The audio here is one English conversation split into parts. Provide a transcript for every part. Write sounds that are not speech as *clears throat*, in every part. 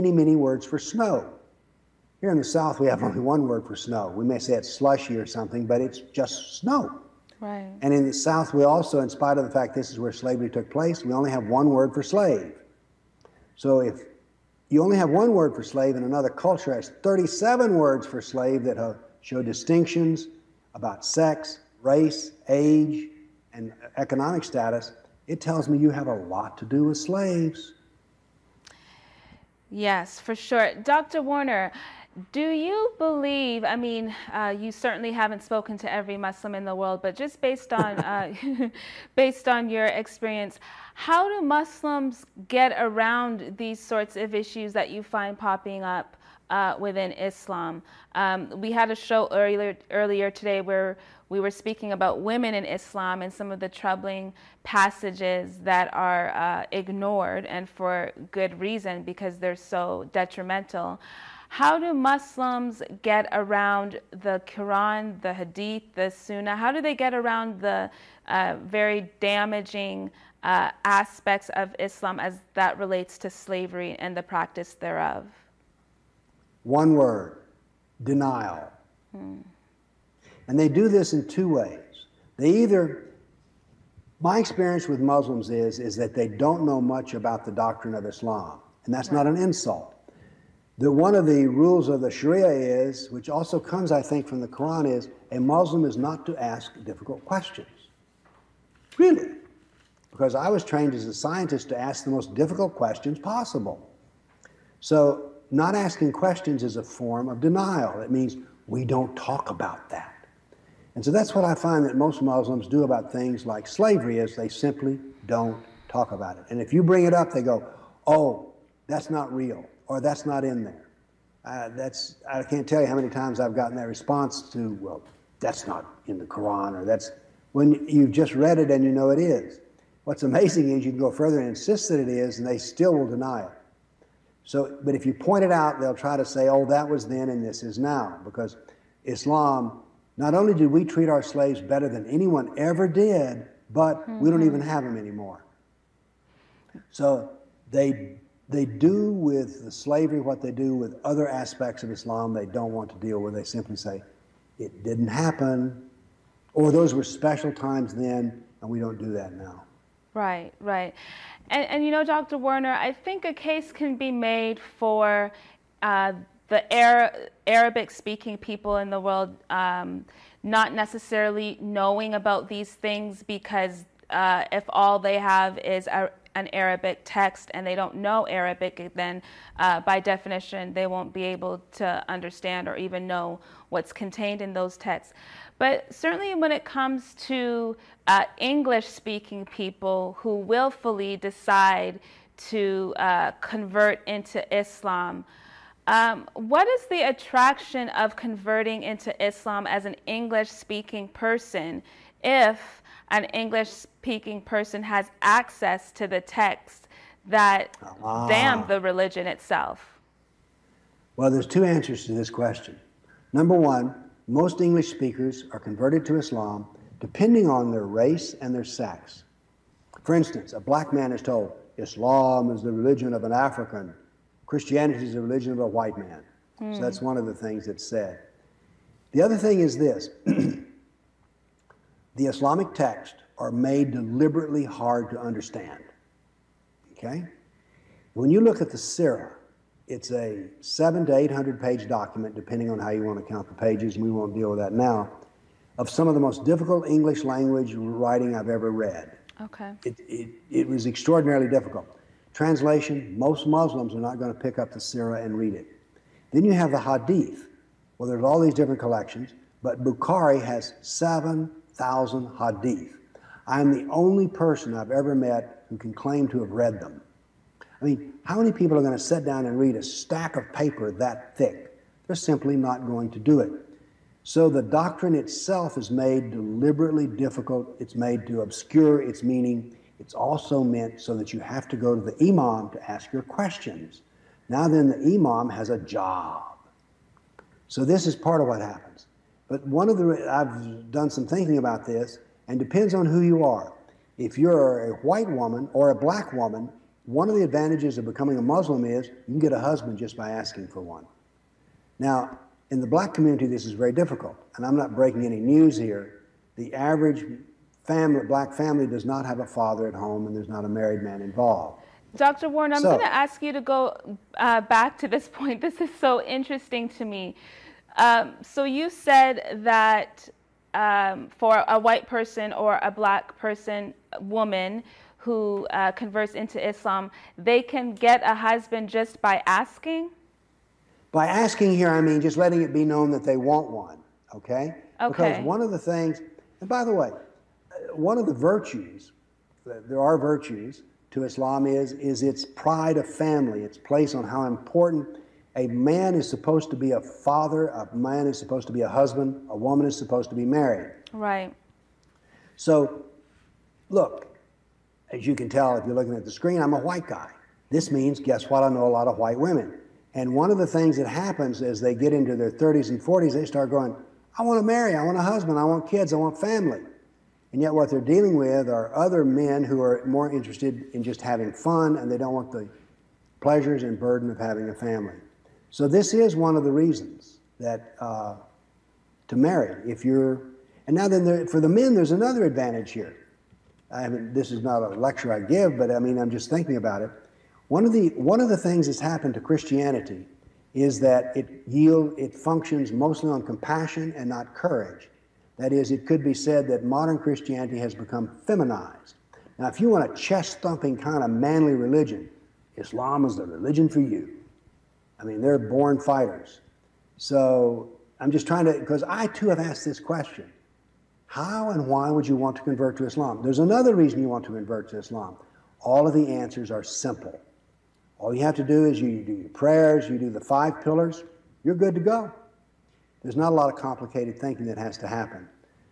many, many words for snow. Here in the South, we have *laughs* only one word for snow. We may say it's slushy or something, but it's just snow. Right. And in the South, we also, in spite of the fact this is where slavery took place, we only have one word for slave. So if you only have one word for slave and another culture has 37 words for slave that show distinctions about sex, race, age, and economic status, it tells me you have a lot to do with slaves. Yes, for sure. Dr. Warner, do you believe, I mean, uh, you certainly haven't spoken to every Muslim in the world, but just based on, *laughs* uh, *laughs* based on your experience, how do Muslims get around these sorts of issues that you find popping up uh, within Islam? Um, we had a show earlier, earlier today where we were speaking about women in Islam and some of the troubling passages that are uh, ignored and for good reason because they're so detrimental. How do Muslims get around the Quran, the Hadith, the Sunnah? How do they get around the uh, very damaging uh, aspects of Islam as that relates to slavery and the practice thereof? One word denial. Hmm. And they do this in two ways. They either, my experience with Muslims is, is that they don't know much about the doctrine of Islam. And that's not an insult. The, one of the rules of the Sharia is, which also comes, I think, from the Quran, is a Muslim is not to ask difficult questions. Really. Because I was trained as a scientist to ask the most difficult questions possible. So, not asking questions is a form of denial. It means we don't talk about that. And so that's what I find that most Muslims do about things like slavery is they simply don't talk about it. And if you bring it up, they go, "Oh, that's not real," or "That's not in there." Uh, that's I can't tell you how many times I've gotten that response to, "Well, that's not in the Quran," or "That's," when you've just read it and you know it is. What's amazing is you can go further and insist that it is, and they still will deny it. So, but if you point it out, they'll try to say, "Oh, that was then and this is now," because Islam not only did we treat our slaves better than anyone ever did, but mm-hmm. we don't even have them anymore. So they, they do with the slavery what they do with other aspects of Islam they don't want to deal with. They simply say, it didn't happen, or those were special times then, and we don't do that now. Right, right. And, and you know, Dr. Warner, I think a case can be made for uh, the Arabic speaking people in the world um, not necessarily knowing about these things because uh, if all they have is a, an Arabic text and they don't know Arabic, then uh, by definition they won't be able to understand or even know what's contained in those texts. But certainly when it comes to uh, English speaking people who willfully decide to uh, convert into Islam, um, what is the attraction of converting into Islam as an English speaking person if an English speaking person has access to the text that ah. damn the religion itself? Well, there's two answers to this question. Number one, most English speakers are converted to Islam depending on their race and their sex. For instance, a black man is told, Islam is the religion of an African Christianity is a religion of a white man. Mm. So hmm. that's one of the things that's said. The other thing is this *clears throat* the Islamic texts are made deliberately hard to understand. Okay? When you look at the Sirah, it's a seven to 800 page document, depending on how you want to count the pages, and we won't deal with that now, of some of the most difficult English language writing I've ever read. Okay. It, it, it was extraordinarily difficult. Translation most Muslims are not going to pick up the Sirah and read it. Then you have the Hadith. Well, there's all these different collections, but Bukhari has 7,000 Hadith. I'm the only person I've ever met who can claim to have read them. I mean, how many people are going to sit down and read a stack of paper that thick? They're simply not going to do it. So the doctrine itself is made deliberately difficult. It's made to obscure its meaning it's also meant so that you have to go to the imam to ask your questions. Now then, the imam has a job. So this is part of what happens. But one of the, I've done some thinking about this, and depends on who you are. If you're a white woman or a black woman, one of the advantages of becoming a Muslim is you can get a husband just by asking for one. Now, in the black community, this is very difficult, and I'm not breaking any news here. The average family, black family does not have a father at home, and there's not a married man involved. Dr. Warner, I'm so, going to ask you to go uh, back to this *laughs* point. This is so interesting to me. Um, so you said that um, for a white person or a black person, woman who uh, converts into Islam, they can get a husband just by asking? By asking here, I mean just letting it be known that they want one, okay? Okay. Because one of the things, and by the way, one of the virtues, there are virtues to Islam is, is its pride of family, its place on how important a man is supposed to be a father, a man is supposed to be a husband, a woman is supposed to be married. Right. So, look, as you can tell if you're looking at the screen, I'm a white guy. This means, guess what? I know a lot of white women. And one of the things that happens as they get into their 30s and 40s, they start going, I want to marry, I want a husband, I want kids, I want family. And yet, what they're dealing with are other men who are more interested in just having fun and they don't want the pleasures and burden of having a family. So, this is one of the reasons that uh, to marry, if you're, and now then there, for the men, there's another advantage here. I mean, this is not a lecture I give, but I mean, I'm just thinking about it. One of the, one of the things that's happened to Christianity is that it yield, it functions mostly on compassion and not courage. That is, it could be said that modern Christianity has become feminized. Now, if you want a chest thumping kind of manly religion, Islam is the religion for you. I mean, they're born fighters. So I'm just trying to, because I too have asked this question how and why would you want to convert to Islam? There's another reason you want to convert to Islam. All of the answers are simple. All you have to do is you do your prayers, you do the five pillars, you're good to go. There's not a lot of complicated thinking that has to happen.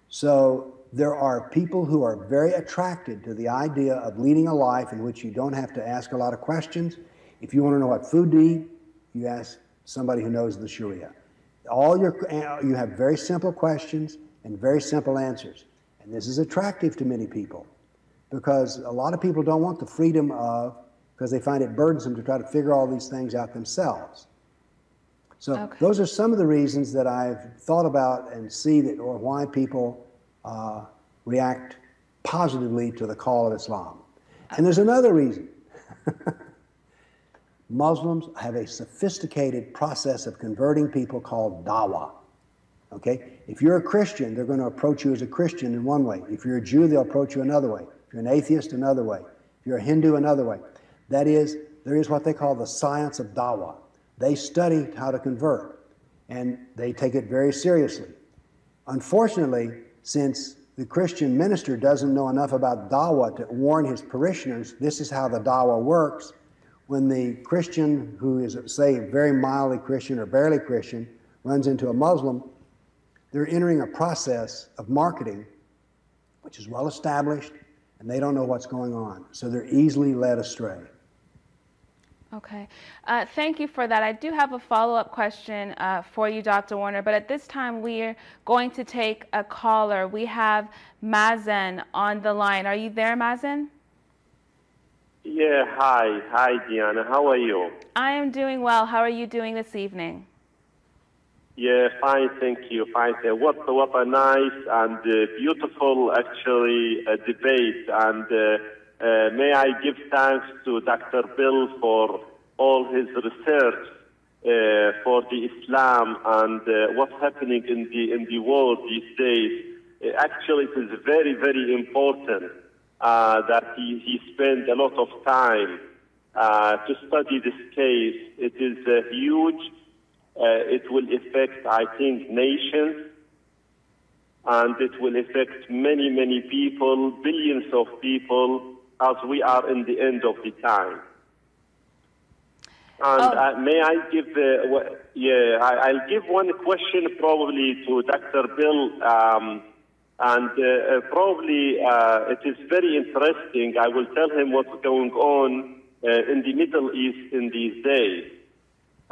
So there are people who are very attracted to the idea of leading a life in which you don't have to ask a lot of questions. If you want to know what food to eat, you ask somebody who knows the Sharia. All your, uh, you have very simple questions and very simple answers. And this is attractive to many people because a lot of people don't want the freedom of, because they find it burdensome to try to figure all these things out themselves. So okay. those are some of the reasons that I've thought about and see that, or why people uh, react positively to the call of Islam. And there's another reason. *laughs* Muslims have a sophisticated process of converting people called dawah. Okay? If you're a Christian, they're going to approach you as a Christian in one way. If you're a Jew, they'll approach you another way. If you're an atheist, another way. If you're a Hindu, another way. That is, there is what they call the science of dawah. They study how to convert, and they take it very seriously. Unfortunately, since the Christian minister doesn't know enough about dawah to warn his parishioners, this is how the dawah works. When the Christian who is, say, very mildly Christian or barely Christian runs into a Muslim, they're entering a process of marketing which is well established and they don't know what's going on. So they're easily led astray. Okay. Uh, thank you for that. I do have a follow up question uh, for you, Dr. Warner, but at this time we're going to take a caller. We have Mazen on the line. Are you there, Mazen? Yeah, hi. Hi, Dianna. How are you? I am doing well. How are you doing this evening? Yeah, fine, thank you. Fine. What, what a nice and uh, beautiful, actually, uh, debate. And uh, may I give thanks to Dr. Bill for all his research uh, for the Islam and uh, what's happening in the in the world these days. Uh, actually, it is very very important uh, that he, he spend a lot of time to study this case. It is huge. it will affect, I think, nations and it will affect many, many people, billions of people, as we are in the end of the time. And oh. uh, may I give, uh, yeah, I, will give one question probably to Dr. Bill, um, and uh, uh probably uh, it is very interesting. I will tell him what's going on uh, in the Middle East in these days.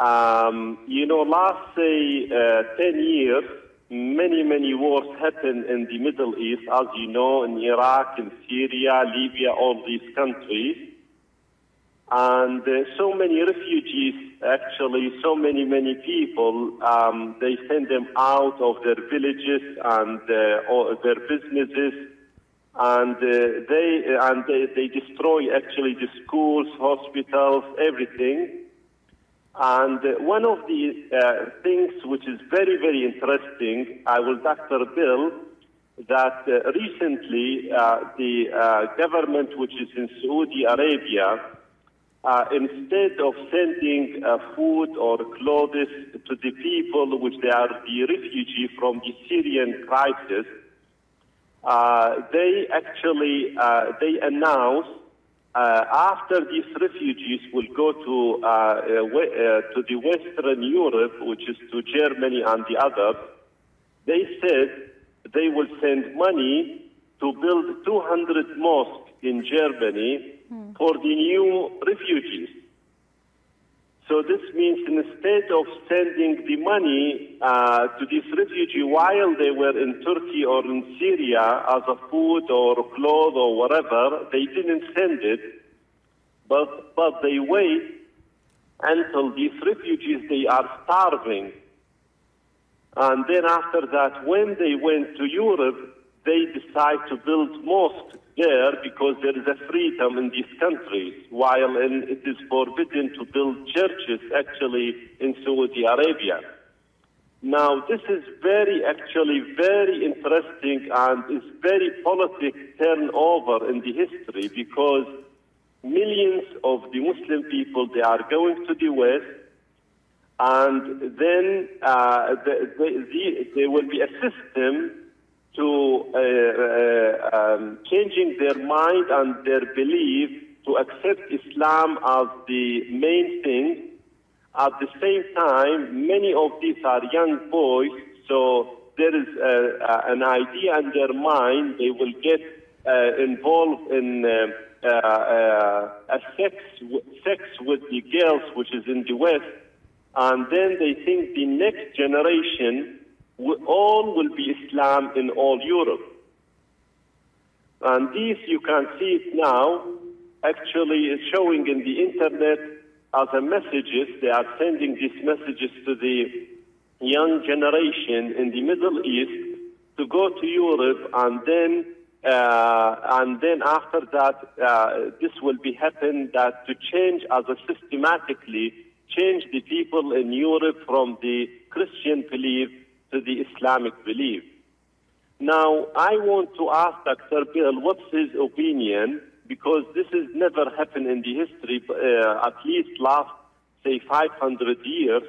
Um, you know, last say 10 years, Many, many wars happen in the Middle East, as you know, in Iraq, in Syria, Libya, all these countries. And uh, so many refugees, actually, so many, many people, um, they send them out of their villages and uh, their businesses, and uh, they and they, they destroy actually the schools, hospitals, everything. And uh, one of the uh, things which is very, very interesting, I will Dr. Bill, that uh, recently uh, the uh, government, which is in Saudi Arabia, uh, instead of sending food or clothes to the people which they are the refugee from the Syrian crisis, they actually they announced uh, after these refugees will go to, uh, uh, to the Western Europe, which is to Germany and the others, they said they will send money to build 200 mosques in Germany hmm. for the new refugees. So this means instead of sending the money uh, to these refugees while they were in Turkey or in Syria as a food or clothes or whatever, they didn't send it, but, but they wait until these refugees, they are starving. And then after that, when they went to Europe, they decide to build mosques there because there is a freedom in these countries, while in, it is forbidden to build churches actually in Saudi Arabia. Now, this is very, actually, very interesting and is very political turnover in the history because millions of the Muslim people, they are going to the West, and then uh, the, the, the, there will be a system to uh, uh, um, changing their mind and their belief to accept Islam as the main thing. At the same time, many of these are young boys, so there is uh, an idea in their mind they will get uh, involved in uh, uh, a sex, sex with the girls, which is in the West, and then they think the next generation all will be Islam in all Europe. And this, you can see it now, actually is showing in the internet as a messages. They are sending these messages to the young generation in the Middle East to go to Europe and then uh, and then after that, uh, this will be happen that to change as a systematically change the people in Europe from the Christian belief to the Islamic belief. Now, I want to ask Dr. Bill what's his opinion because this has never happened in the history, uh, at least last, say, 500 years.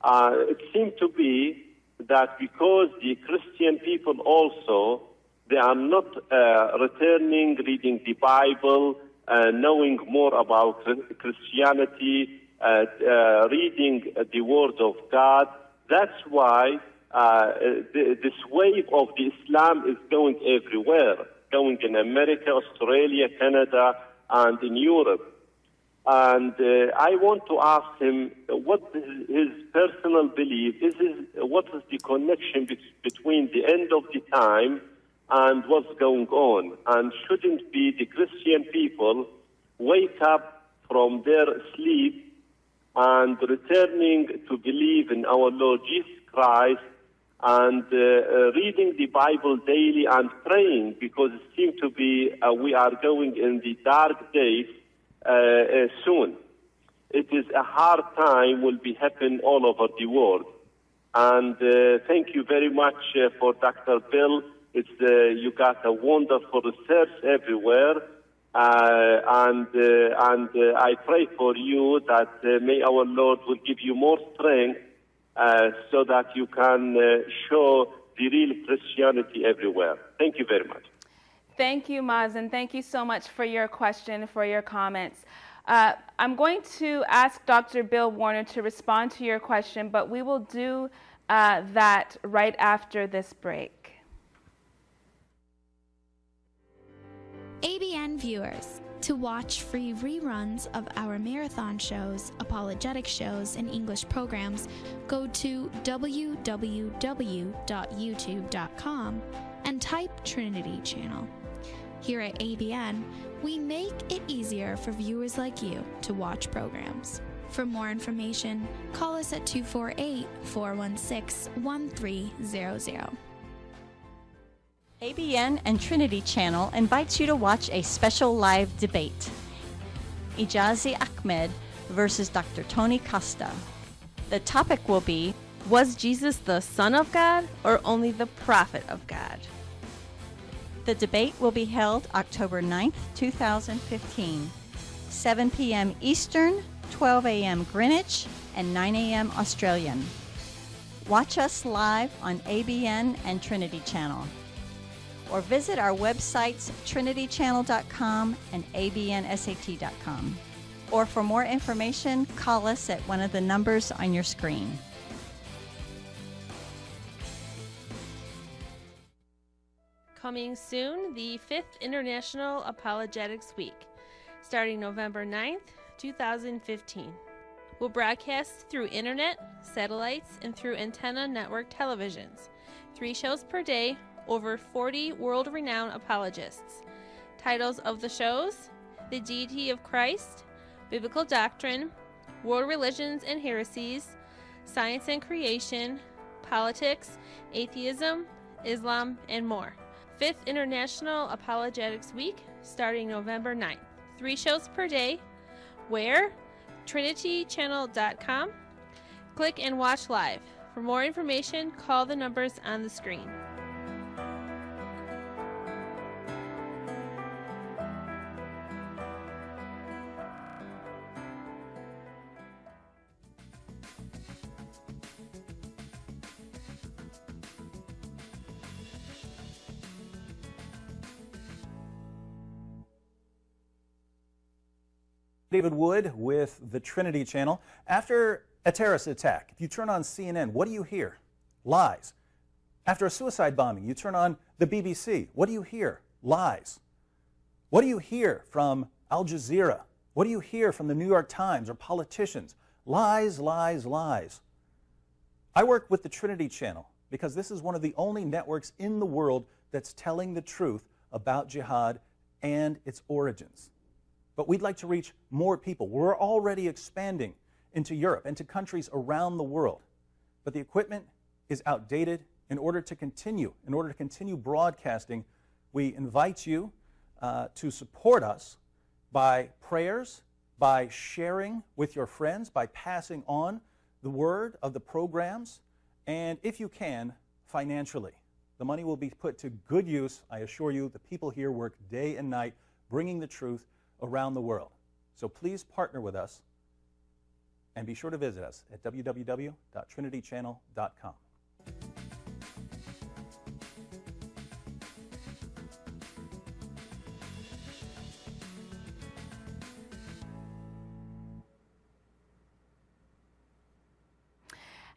Uh, it seemed to be that because the Christian people also, they are not uh, returning, reading the Bible, uh, knowing more about Christianity, uh, uh, reading the Word of God, that's why uh, this wave of the Islam is going everywhere, going in America, Australia, Canada, and in Europe. And uh, I want to ask him what his personal belief is. What is the connection be- between the end of the time and what's going on? And shouldn't be the Christian people wake up from their sleep and returning to believe in our Lord Jesus Christ and uh, uh, reading the Bible daily and praying because it seems to be uh, we are going in the dark days uh, uh, soon. It is a hard time will be happening all over the world. And uh, thank you very much for Dr. Bill. It's you got a wonderful research everywhere. And and I pray for you that may our Lord will give you more strength so that you can show the real Christianity everywhere. Thank you very much. Thank you, Mazen. Thank you so much for your question, for your comments. Uh, I'm going to ask Dr. Bill Warner to respond to your question, but we will do uh, that right after this break. ABN viewers, to watch free reruns of our marathon shows, apologetic shows, and English programs, go to www.youtube.com and type Trinity Channel. Here at ABN, we make it easier for viewers like you to watch programs. For more information, call us at 248 416 1300. ABN and Trinity Channel invites you to watch a special live debate. Ijazi Ahmed versus Dr. Tony Costa. The topic will be Was Jesus the Son of God or only the prophet of God? The debate will be held October 9th, 2015, 7 p.m. Eastern, 12 a.m. Greenwich, and 9 a.m. Australian. Watch us live on ABN and Trinity Channel. Or visit our websites trinitychannel.com and abnsat.com. Or for more information, call us at one of the numbers on your screen. Coming soon, the 5th International Apologetics Week, starting November 9th, 2015. We'll broadcast through internet, satellites, and through antenna network televisions. Three shows per day, over 40 world renowned apologists. Titles of the shows The Deity of Christ, Biblical Doctrine, World Religions and Heresies, Science and Creation, Politics, Atheism, Islam, and more. 5th International Apologetics Week, starting November 9th. Three shows per day. Where? TrinityChannel.com. Click and watch live. For more information, call the numbers on the screen. David Wood with the Trinity Channel. After a terrorist attack, if you turn on CNN, what do you hear? Lies. After a suicide bombing, you turn on the BBC. What do you hear? Lies. What do you hear from Al Jazeera? What do you hear from the New York Times or politicians? Lies, lies, lies. I work with the Trinity Channel because this is one of the only networks in the world that's telling the truth about jihad and its origins but we'd like to reach more people. We're already expanding into Europe and to countries around the world. But the equipment is outdated. In order to continue, in order to continue broadcasting, we invite you uh, to support us by prayers, by sharing with your friends, by passing on the word of the programs, and if you can, financially. The money will be put to good use. I assure you, the people here work day and night bringing the truth around the world. So please partner with us and be sure to visit us at www.trinitychannel.com.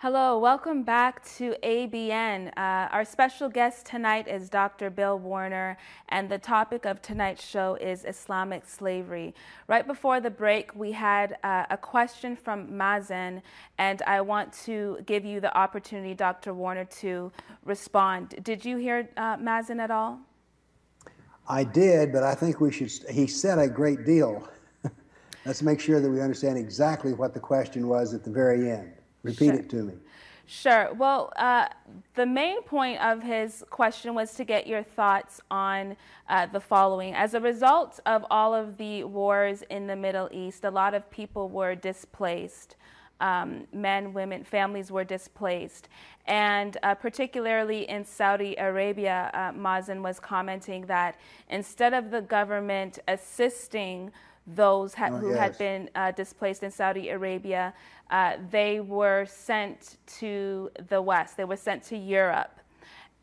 Hello, welcome back to ABN. Uh, our special guest tonight is Dr. Bill Warner, and the topic of tonight's show is Islamic slavery. Right before the break, we had uh, a question from Mazen, and I want to give you the opportunity, Dr. Warner, to respond. Did you hear uh, Mazen at all? I did, but I think we should. He said a great deal. *laughs* Let's make sure that we understand exactly what the question was at the very end. Repeat sure. it to me. Sure. Well, uh, the main point of his question was to get your thoughts on uh, the following. As a result of all of the wars in the Middle East, a lot of people were displaced. Um, men, women, families were displaced. And uh, particularly in Saudi Arabia, uh, Mazen was commenting that instead of the government assisting those ha- oh, who yes. had been uh, displaced in Saudi Arabia, uh, they were sent to the West. They were sent to Europe.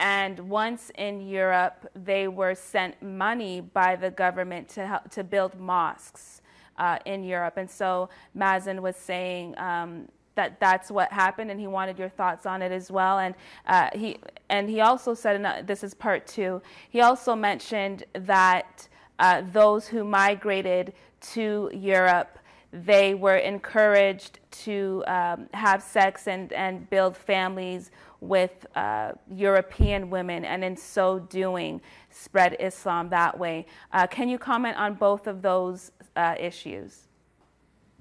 And once in Europe, they were sent money by the government to, help, to build mosques uh, in Europe. And so Mazen was saying um, that that's what happened, and he wanted your thoughts on it as well. And uh, he and he also said, and this is part two. He also mentioned that uh, those who migrated to Europe they were encouraged to um, have sex and, and build families with uh, European women, and in so doing, spread Islam that way. Uh, can you comment on both of those uh, issues?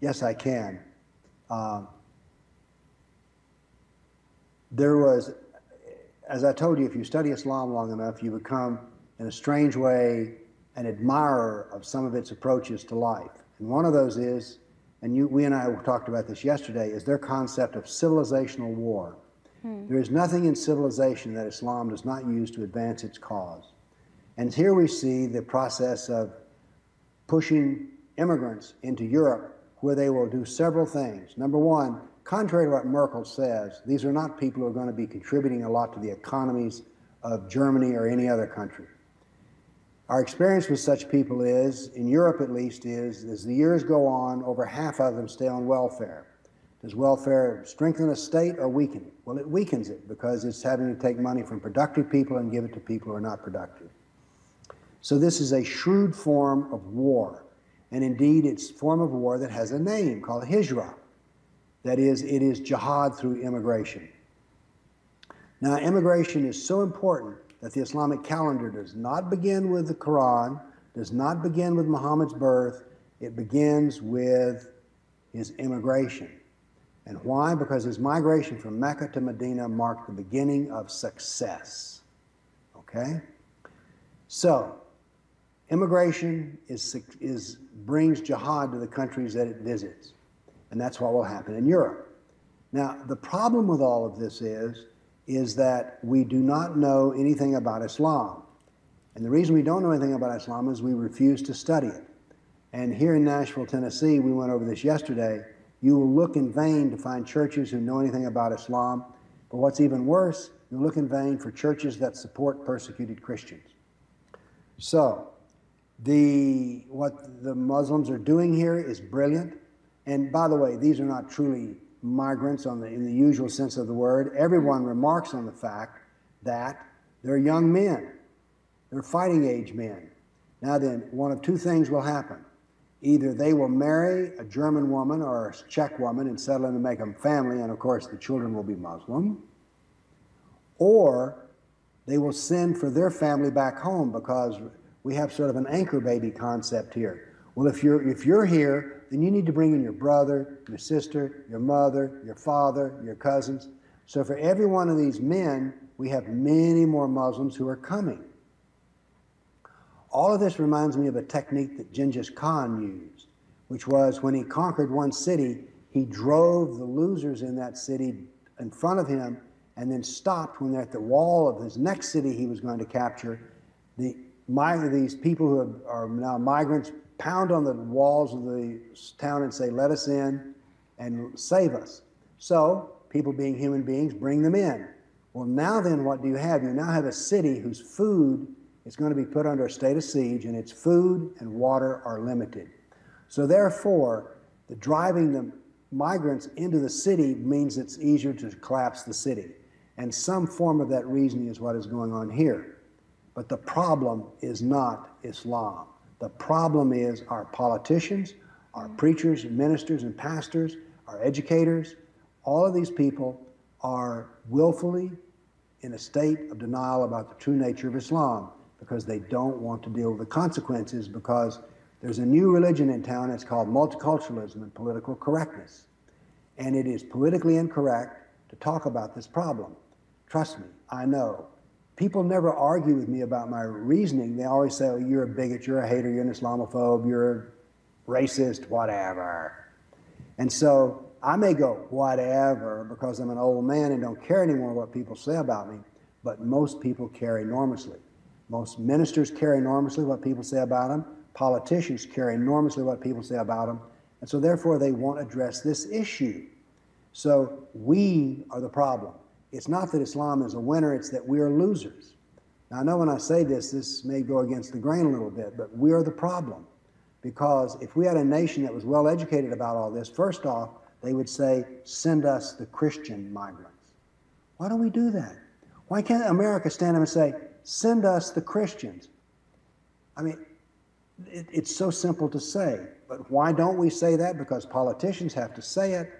Yes, I can. Um, there was, as I told you, if you study Islam long enough, you become, in a strange way, an admirer of some of its approaches to life. And one of those is, and you, we and I talked about this yesterday, is their concept of civilizational war. Hmm. There is nothing in civilization that Islam does not use to advance its cause. And here we see the process of pushing immigrants into Europe where they will do several things. Number one, contrary to what Merkel says, these are not people who are going to be contributing a lot to the economies of Germany or any other country. Our experience with such people is, in Europe at least, is as the years go on, over half of them stay on welfare. Does welfare strengthen a state or weaken it? Well, it weakens it because it's having to take money from productive people and give it to people who are not productive. So this is a shrewd form of war. And indeed, it's a form of war that has a name called hijra. That is, it is jihad through immigration. Now, immigration is so important that the Islamic calendar does not begin with the Quran, does not begin with Muhammad's birth, it begins with his immigration. And why? Because his migration from Mecca to Medina marked the beginning of success. Okay? So, immigration is, is, brings jihad to the countries that it visits. And that's what will happen in Europe. Now, the problem with all of this is is that we do not know anything about Islam. And the reason we don't know anything about Islam is we refuse to study it. And here in Nashville, Tennessee, we went over this yesterday. You will look in vain to find churches who know anything about Islam. But what's even worse, you look in vain for churches that support persecuted Christians. So, the, what the Muslims are doing here is brilliant. And by the way, these are not truly migrants the, in the usual sense of the word, everyone remarks on the fact that they're young men. They're fighting age men. Now then, one of two things will happen. Either they will marry a German woman or a Czech woman and settle in and make a family, and of course the children will be Muslim, or they will send for their family back home because we have sort of an anchor baby concept here. Well, if you're, if you're here then you need to bring in your brother, your sister, your mother, your father, your cousins. So for every one of these men, we have many more Muslims who are coming. All of this reminds me of a technique that Genghis Khan used, which was when he conquered one city, he drove the losers in that city in front of him and then stopped when they're at the wall of his next city he was going to capture. The, these people who are now migrants pound on the walls of the town and say, Let us in and save us. So, people being human beings, bring them in. Well, now then, what do you have? You now have a city whose food is going to be put under a state of siege, and its food and water are limited. So, therefore, the driving the migrants into the city means it's easier to collapse the city. And some form of that reasoning is what is going on here. But the problem is not Islam. The problem is our politicians, our mm. preachers, and ministers, and pastors, our educators, all of these people are willfully in a state of denial about the true nature of Islam because they don't want to deal with the consequences because there's a new religion in town. It's called multiculturalism and political correctness. And it is politically incorrect to talk about this problem. Trust me, I know. People never argue with me about my reasoning. They always say, oh, you're a bigot, you're a hater, you're an Islamophobe, you're a racist, whatever. And so I may go, whatever, because I'm an old man and don't care anymore what people say about me, but most people care enormously. Most ministers care enormously what people say about them. Politicians care enormously what people say about them. And so therefore they won't address this issue. So we are the problem. It's not that Islam is a winner, it's that we are losers. Now, I know when I say this, this may go against the grain a little bit, but we are the problem. Because if we had a nation that was well educated about all this, first off, they would say, send us the Christian migrants. Why don't we do that? Why can't America stand up and say, send us the Christians? I mean, it, it's so simple to say. But why don't we say that? Because politicians have to say it,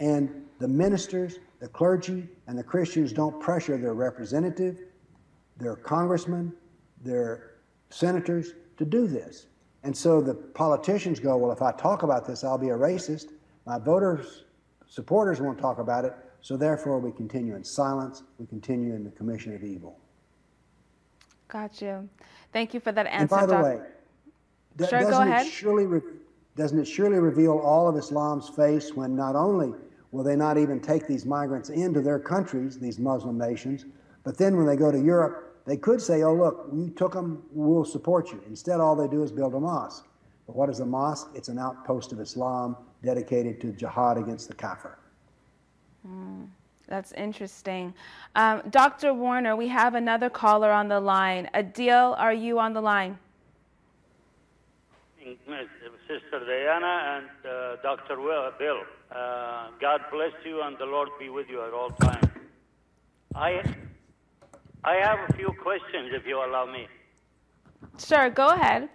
and the ministers, the clergy, and the Christians don't pressure their representative, their congressmen, their senators to do this. And so the politicians go, well, if I talk about this, I'll be a racist. My voters, supporters won't talk about it. So therefore, we continue in silence. We continue in the commission of evil. Got you. Thank you for that answer. And by the Doc- way, d- Sure, go doesn't ahead. it surely re- doesn't it surely reveal all of Islam's face when not only will they not even take these migrants into their countries, these Muslim nations, but then when they go to Europe, they could say, "Oh, look, you took them, we'll support you." Instead, all they do is build a mosque. But what is a mosque? It's an outpost of Islam dedicated to jihad against the kafir. That's interesting. Um, Dr. Warner, we have another caller on the line. Adil, are you on the line? Sister Dianna and uh, Dr. Will, Bill. Uh, God bless you and the Lord be with you at all times. I, I have a few questions if you allow me. Sure, go ahead.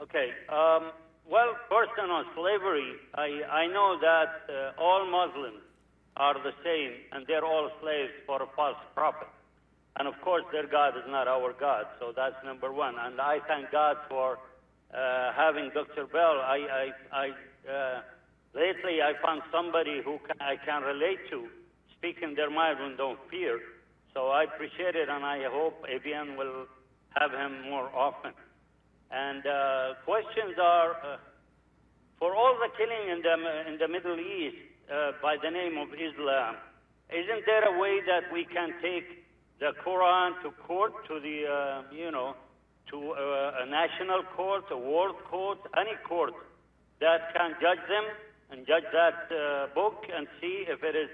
Okay. Um, well, first on slavery, I, I know that uh, all Muslims are the same and they're all slaves for a false prophet. And of course, their God is not our God, so that's number one. And I thank God for uh, having Dr. Bell. I, I, I uh, lately I found somebody who can, I can relate to, speaking their mind and don't fear. So I appreciate it, and I hope ABN will have him more often. And uh, questions are uh, for all the killing in the in the Middle East uh, by the name of Islam. Isn't there a way that we can take the Quran to court, to the uh, you know, to uh, a national court, a world court, any court that can judge them and judge that uh, book and see if it is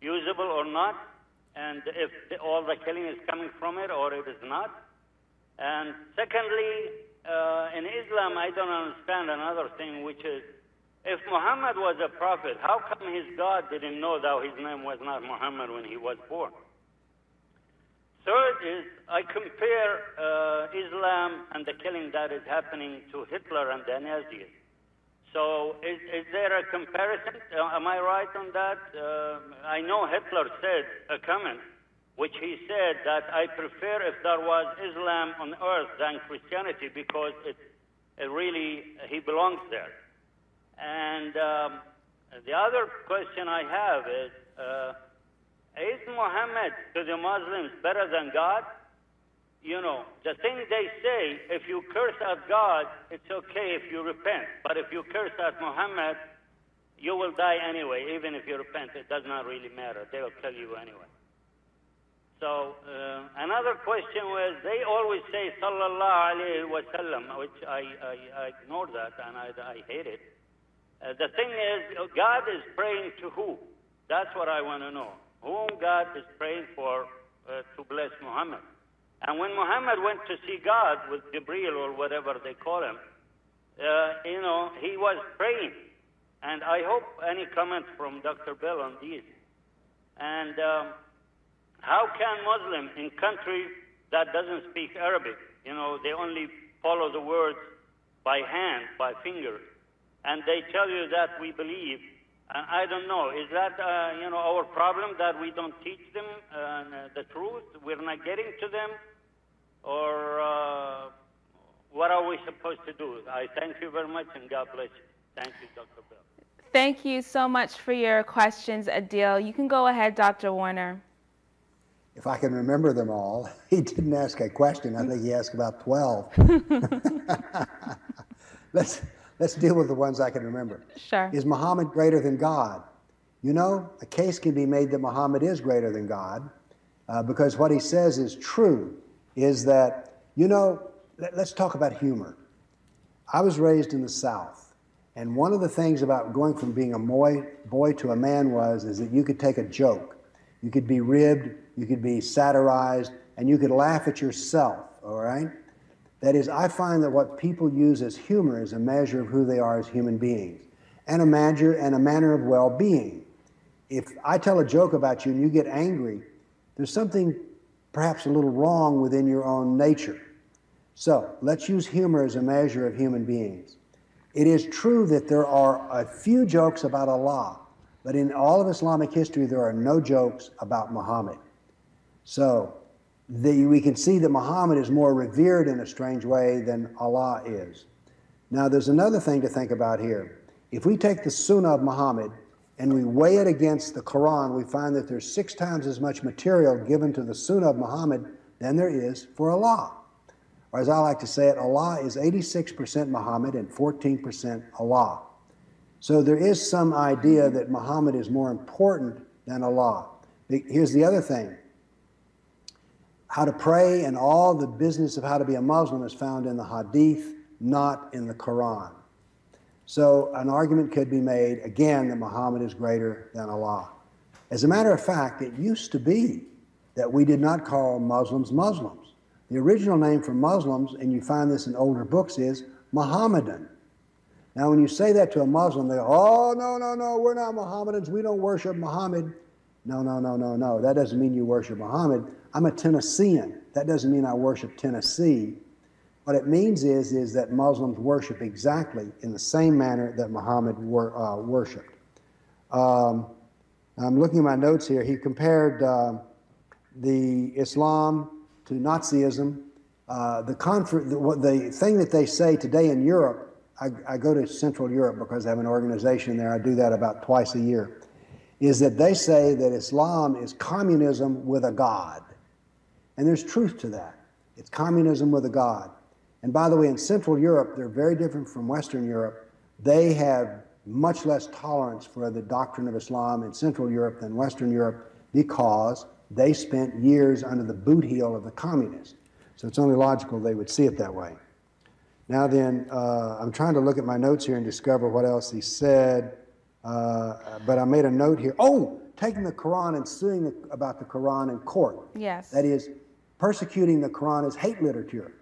usable or not, and if the, all the killing is coming from it or it is not. And secondly, uh, in Islam, I don't understand another thing, which is if Muhammad was a prophet, how come his God didn't know that his name was not Muhammad when he was born? Third is I compare uh, Islam and the killing that is happening to Hitler and the Nazis. So is, is there a comparison? Uh, am I right on that? Uh, I know Hitler said a comment, which he said that I prefer if there was Islam on earth than Christianity because it, it really, he belongs there. And um, the other question I have is, uh, is Muhammad to the Muslims better than God? You know, the thing they say, if you curse at God, it's okay if you repent. But if you curse at Muhammad, you will die anyway, even if you repent. It does not really matter. They will kill you anyway. So uh, another question was, they always say sallallahu alayhi Wasallam, which I, I, I ignore that and I, I hate it. Uh, the thing is, God is praying to who? That's what I want to know. Whom God is praying for uh, to bless Muhammad. And when Muhammad went to see God with Jibril or whatever they call him, uh, you know, he was praying. And I hope any comments from Dr. Bell on these. And um, how can Muslim in countries that doesn't speak Arabic, you know, they only follow the words by hand, by finger, and they tell you that we believe, and I don't know, is that, uh, you know, our problem that we don't teach them uh, the truth? We're not getting to them? Or uh, what are we supposed to do? I thank you very much, and God bless you. Thank you, Dr. Bell. Thank you so much for your questions, Adil. You can go ahead, Dr. Warner. If I can remember them all, *laughs* he didn't ask a question. I think he asked about 12. *laughs* *laughs* let's, let's deal with the ones I can remember. Sure. Is Muhammad greater than God? You know, a case can be made that Muhammad is greater than God uh, because what he says is true, is that, you know, let, let's talk about humor. I was raised in the South, and one of the things about going from being a boy, boy to a man was is that you could take a joke, you could be ribbed, you could be satirized, and you could laugh at yourself, all right? That is, I find that what people use as humor is a measure of who they are as human beings and a measure and a manner of well being. If I tell a joke about you and you get angry, there's something perhaps a little wrong within your own nature. So let's use humor as a measure of human beings. It is true that there are a few jokes about Allah, but in all of Islamic history, there are no jokes about Muhammad. So the, we can see that Muhammad is more revered in a strange way than Allah is. Now, there's another thing to think about here. If we take the Sunnah of Muhammad and we weigh it against the Quran, we find that there's six times as much material given to the Sunnah of Muhammad than there is for Allah. Or as I like to say it, Allah is 86% Muhammad and 14% Allah. So there is some idea that Muhammad is more important than Allah. Here's the other thing how to pray and all the business of how to be a Muslim is found in the Hadith, not in the Quran. So an argument could be made again that Muhammad is greater than Allah. As a matter of fact, it used to be that we did not call Muslims Muslims. The original name for Muslims, and you find this in older books, is Mohammedan. Now, when you say that to a Muslim, they go, oh, no, no, no, we're not Mohammedans. We don't worship Muhammad. No, no, no, no, no. That doesn't mean you worship Muhammad. I'm a Tennessean. That doesn't mean I worship Tennessee. What it means is, is that Muslims worship exactly in the same manner that Muhammad wor- uh, worshipped. Um, I'm looking at my notes here. He compared uh, the Islam to Nazism. Uh, the, the, the, thing that they say today in Europe, I, I go to Central Europe because I have an organization there. I do that about twice a year. Is that they say that Islam is communism with a God. And there's truth to that. It's communism with a God. And by the way, in Central Europe, they're very different from Western Europe. They have much less tolerance for the doctrine of Islam in Central Europe than Western Europe because they spent years under the boot heel of the communists. So it's only logical they would see it that way. Now then, uh, I'm trying to look at my notes here and discover what else he said. Uh, but I made a note here. Oh, taking the Quran and suing the, about the Quran in court. Yes. That is, persecuting the Quran as hate literature.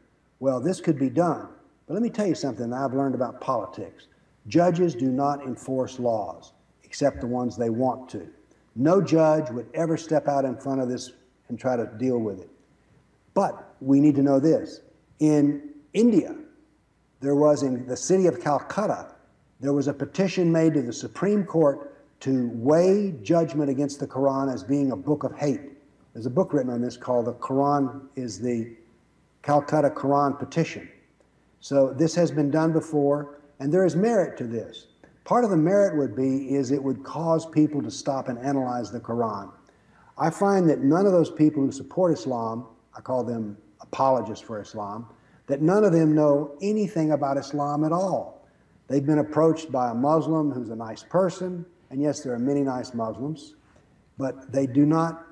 Well, this could be done. But let me tell you something that I've learned about politics. Judges do not enforce laws, except the ones they want to. No judge would ever step out in front of this and try to deal with it. But we need to know this. In India, there was in the city of Calcutta, there was a petition made to the Supreme Court to weigh judgment against the Quran as being a book of hate. There's a book written on this called The Quran is the Calcutta Quran Petition. So this has been done before, and there is merit to this. Part of the merit would be is it would cause people to stop and analyze the Quran. I find that none of those people who support Islam, I call them apologists for Islam, that none of them know anything about Islam at all. They've been approached by a Muslim who's a nice person, and yes, there are many nice Muslims, but they do not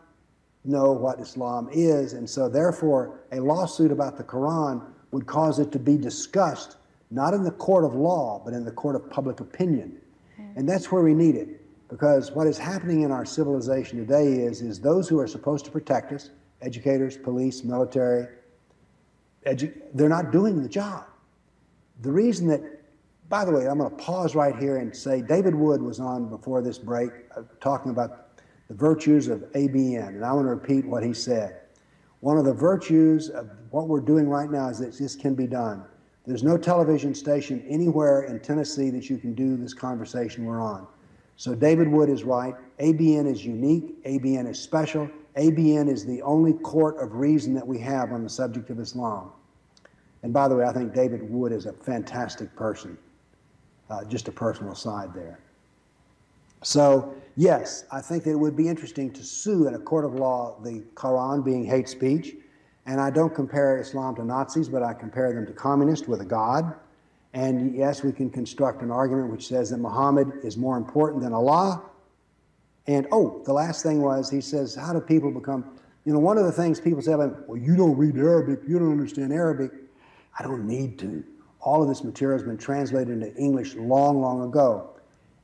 know what Islam is. And so, therefore, a lawsuit about the Quran would cause it to be discussed, not in the court of law, but in the court of public opinion. And that's where we need it. Because what is happening in our civilization today is, is those who are supposed to protect us, educators, police, military, they're not doing the job. The reason that, by the way, I'm going to pause right here and say David Wood was on before this break uh, talking about the virtues of ABN. And I want to repeat what he said. One of the virtues of what we're doing right now is that this can be done. There's no television station anywhere in Tennessee that you can do this conversation we're on. So David Wood is right. ABN is unique. ABN is special. ABN is the only court of reason that we have on the subject of Islam. And by the way, I think David Wood is a fantastic person. Uh, just a personal side there. So, yes, I think that it would be interesting to sue in a court of law the Quran being hate speech. And I don't compare Islam to Nazis, but I compare them to communists with a God. And yes, we can construct an argument which says that Muhammad is more important than Allah. And oh, the last thing was he says, How do people become, you know, one of the things people say, well, you don't read Arabic, you don't understand Arabic. I don't need to. All of this material has been translated into English long, long ago.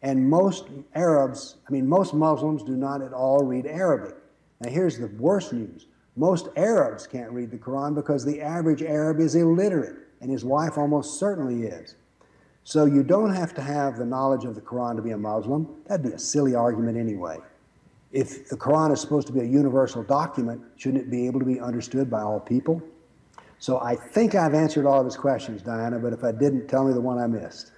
And most Arabs, I mean, most Muslims do not at all read Arabic. Now, here's the worst news most Arabs can't read the Quran because the average Arab is illiterate, and his wife almost certainly is. So, you don't have to have the knowledge of the Quran to be a Muslim. That'd be a silly argument anyway. If the Quran is supposed to be a universal document, shouldn't it be able to be understood by all people? So I think I've answered all of his questions, Dianna, but if I didn't, tell me the one I missed.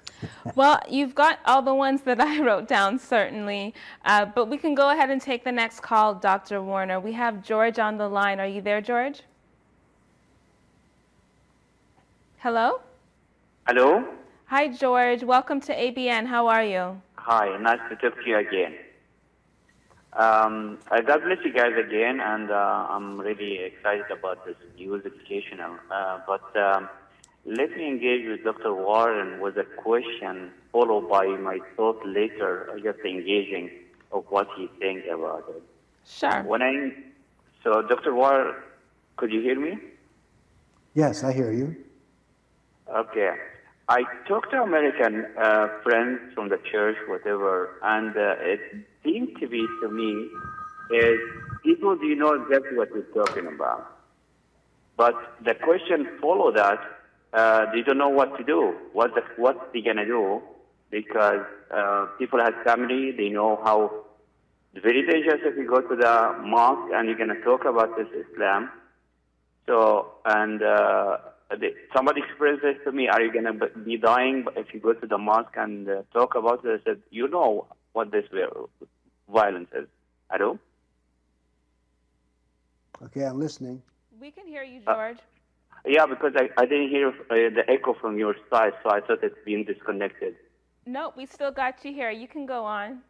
Well, you've got all the ones that I *laughs* wrote down, certainly. Uh, but we can go ahead and take the next call, Dr. Warner. We have George on the line. Are you there, George? Hello? Hello? Hi, George. Welcome to ABN. How are you? Hi, nice to talk to you again. Um, uh, God bless you guys again, and uh, I'm really excited about this news educational. Uh, but um, let me engage with Dr. Warren with a question, followed by my thought later, just engaging of what he thinks about it. Sure. When I, so Dr. Warren, could you hear me? Yes, I hear you. Okay. I talked to American uh, friends from the church, whatever, and uh, it seemed to be to me is people do not know exactly what we're talking about. But the question follow that, uh, they don't know what to do. What the, what they gonna do? Because uh, people have family, they know how it's very dangerous if you go to the mosque and you're gonna talk about this Islam. So and uh, somebody expressed this to me, are you going to be dying if you go to the mosque and uh, talk about it? I said, you know what this violence is. Hello? Okay, I'm listening. We can hear you, George. Uh, yeah, because I, I didn't hear uh, the echo from your side, so I thought it's being disconnected. No, we still got you here. You can go on.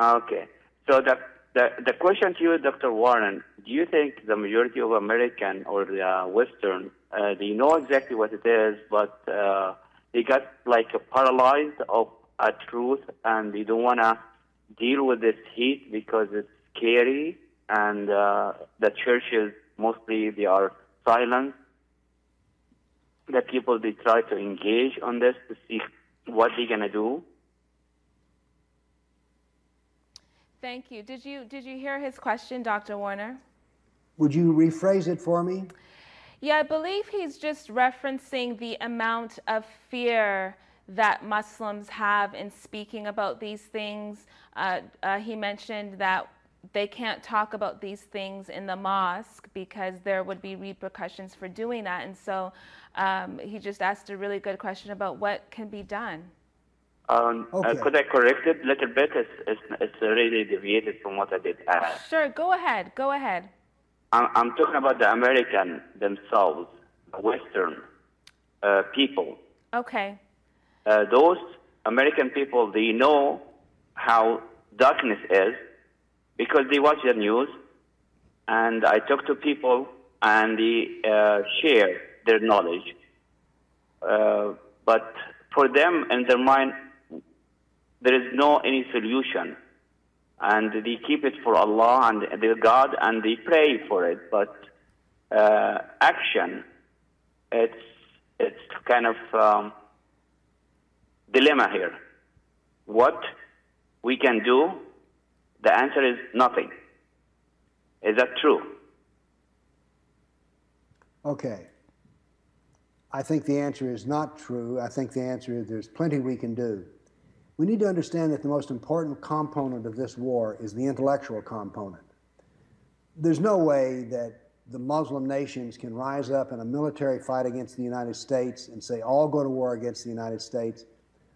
Okay. So the, the, the question to you, Dr. Warren, do you think the majority of American or the Western uh, they know exactly what it is, but uh, they got like paralyzed of a truth, and they don't want to deal with this heat because it's scary. And uh, the churches mostly they are silent. The people they try to engage on this to see what they're gonna do. Thank you. Did you did you hear his question, Dr. Warner? Would you rephrase it for me? Yeah, I believe he's just referencing the amount of fear that Muslims have in speaking about these things. Uh, uh, he mentioned that they can't talk about these things in the mosque because there would be repercussions for doing that. And so um, he just asked a really good question about what can be done. Um, uh, okay. uh, could I correct it a little bit? It's, it's, it's really deviated from what I did ask. Sure, go ahead. Go ahead. I'm, I'm talking about the American themselves, the Western uh, people. Okay. Uh, those American people, they know how darkness is because they watch the news, and I talk to people and they uh, share their knowledge. Uh, but for them, in their mind, there is no any solution and they keep it for Allah and their God and they pray for it. But uh, action, it's it's kind of um, dilemma here. What we can do? The answer is nothing. Is that true? Okay. I think the answer is not true. I think the answer is there's plenty we can do. We need to understand that the most important component of this war is the intellectual component. There's no way that the Muslim nations can rise up in a military fight against the United States and say, all go to war against the United States.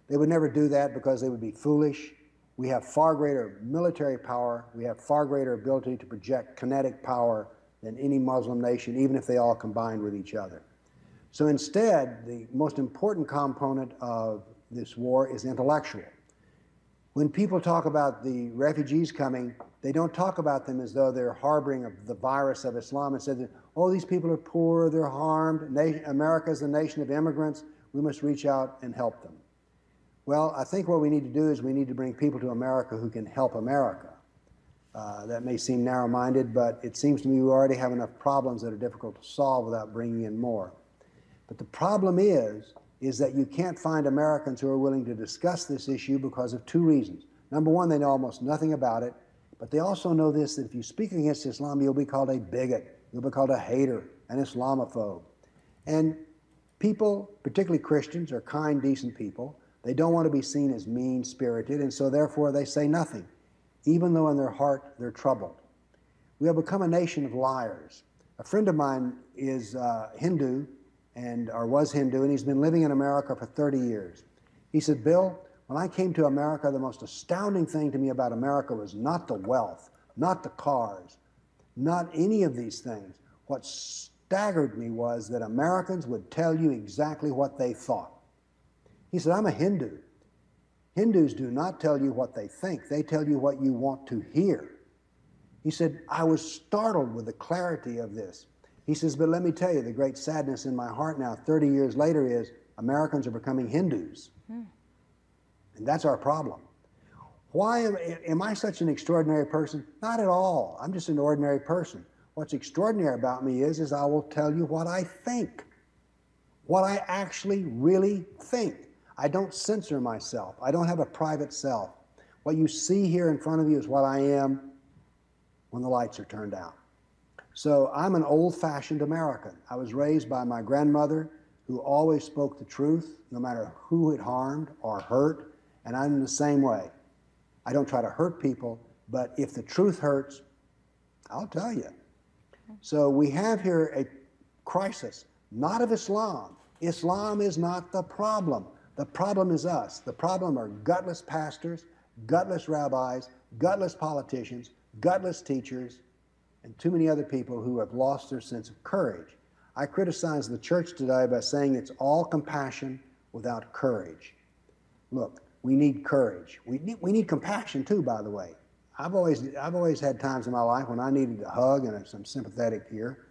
They would never do that because they would be foolish. We have far greater military power. We have far greater ability to project kinetic power than any Muslim nation, even if they all combined with each other. So instead, the most important component of this war is intellectual. When people talk about the refugees coming, they don't talk about them as though they're harboring the virus of Islam and say that, oh, these people are poor, they're harmed, America is a nation of immigrants, we must reach out and help them. Well, I think what we need to do is we need to bring people to America who can help America. Uh, that may seem narrow minded, but it seems to me we already have enough problems that are difficult to solve without bringing in more. But the problem is is that you can't find Americans who are willing to discuss this issue because of two reasons. Number one, they know almost nothing about it, but they also know this that if you speak against Islam, you'll be called a bigot, you'll be called a hater, an Islamophobe. And people, particularly Christians, are kind, decent people. They don't want to be seen as mean spirited, and so therefore they say nothing, even though in their heart they're troubled. We have become a nation of liars. A friend of mine is uh, Hindu, and or was Hindu, and he's been living in America for 30 years. He said, Bill, when I came to America, the most astounding thing to me about America was not the wealth, not the cars, not any of these things. What staggered me was that Americans would tell you exactly what they thought. He said, I'm a Hindu. Hindus do not tell you what they think, they tell you what you want to hear. He said, I was startled with the clarity of this. He says, But let me tell you, the great sadness in my heart now, 30 years later, is Americans are becoming Hindus. Hmm. And that's our problem. Why am, am I such an extraordinary person? Not at all. I'm just an ordinary person. What's extraordinary about me is, is I will tell you what I think, what I actually really think. I don't censor myself. I don't have a private self. What you see here in front of you is what I am when the lights are turned out. So I'm an old fashioned American. I was raised by my grandmother who always spoke the truth, no matter who it harmed or hurt, and I'm the same way. I don't try to hurt people, but if the truth hurts, I'll tell you. So we have here a crisis, not of Islam. Islam is not the problem. The problem is us. The problem are gutless pastors, gutless rabbis, gutless politicians, gutless teachers, and too many other people who have lost their sense of courage. I criticize the church today by saying it's all compassion without courage. Look, we need courage. We need, we need compassion too, by the way. I've always, I've always had times in my life when I needed a hug and some sympathetic ear,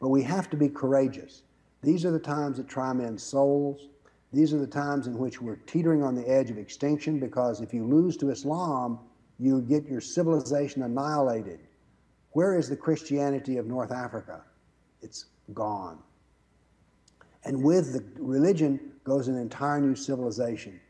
but we have to be courageous. These are the times that try men's souls. These are the times in which we're teetering on the edge of extinction because if you lose to Islam, you get your civilization annihilated. Where is the Christianity of North Africa? It's gone. And with the religion goes an entire new civilization.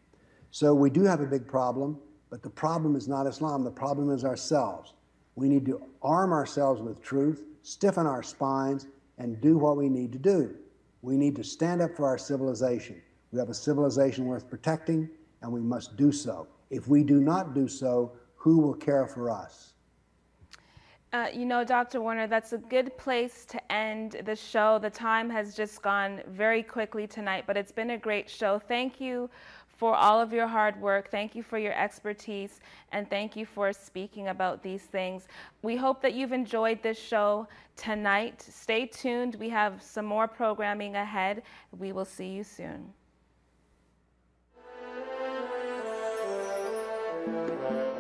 So we do have a big problem, but the problem is not Islam, the problem is ourselves. We need to arm ourselves with truth, stiffen our spines, and do what we need to do. We need to stand up for our civilization. We have a civilization worth protecting, and we must do so. If we do not do so, who will care for us? Uh, you know, Dr. Warner, that's a good place to end the show. The time has just gone very quickly tonight, but it's been a great show. Thank you for all of your hard work. Thank you for your expertise, and thank you for speaking about these things. We hope that you've enjoyed this show tonight. Stay tuned. We have some more programming ahead. We will see you soon. Thank you.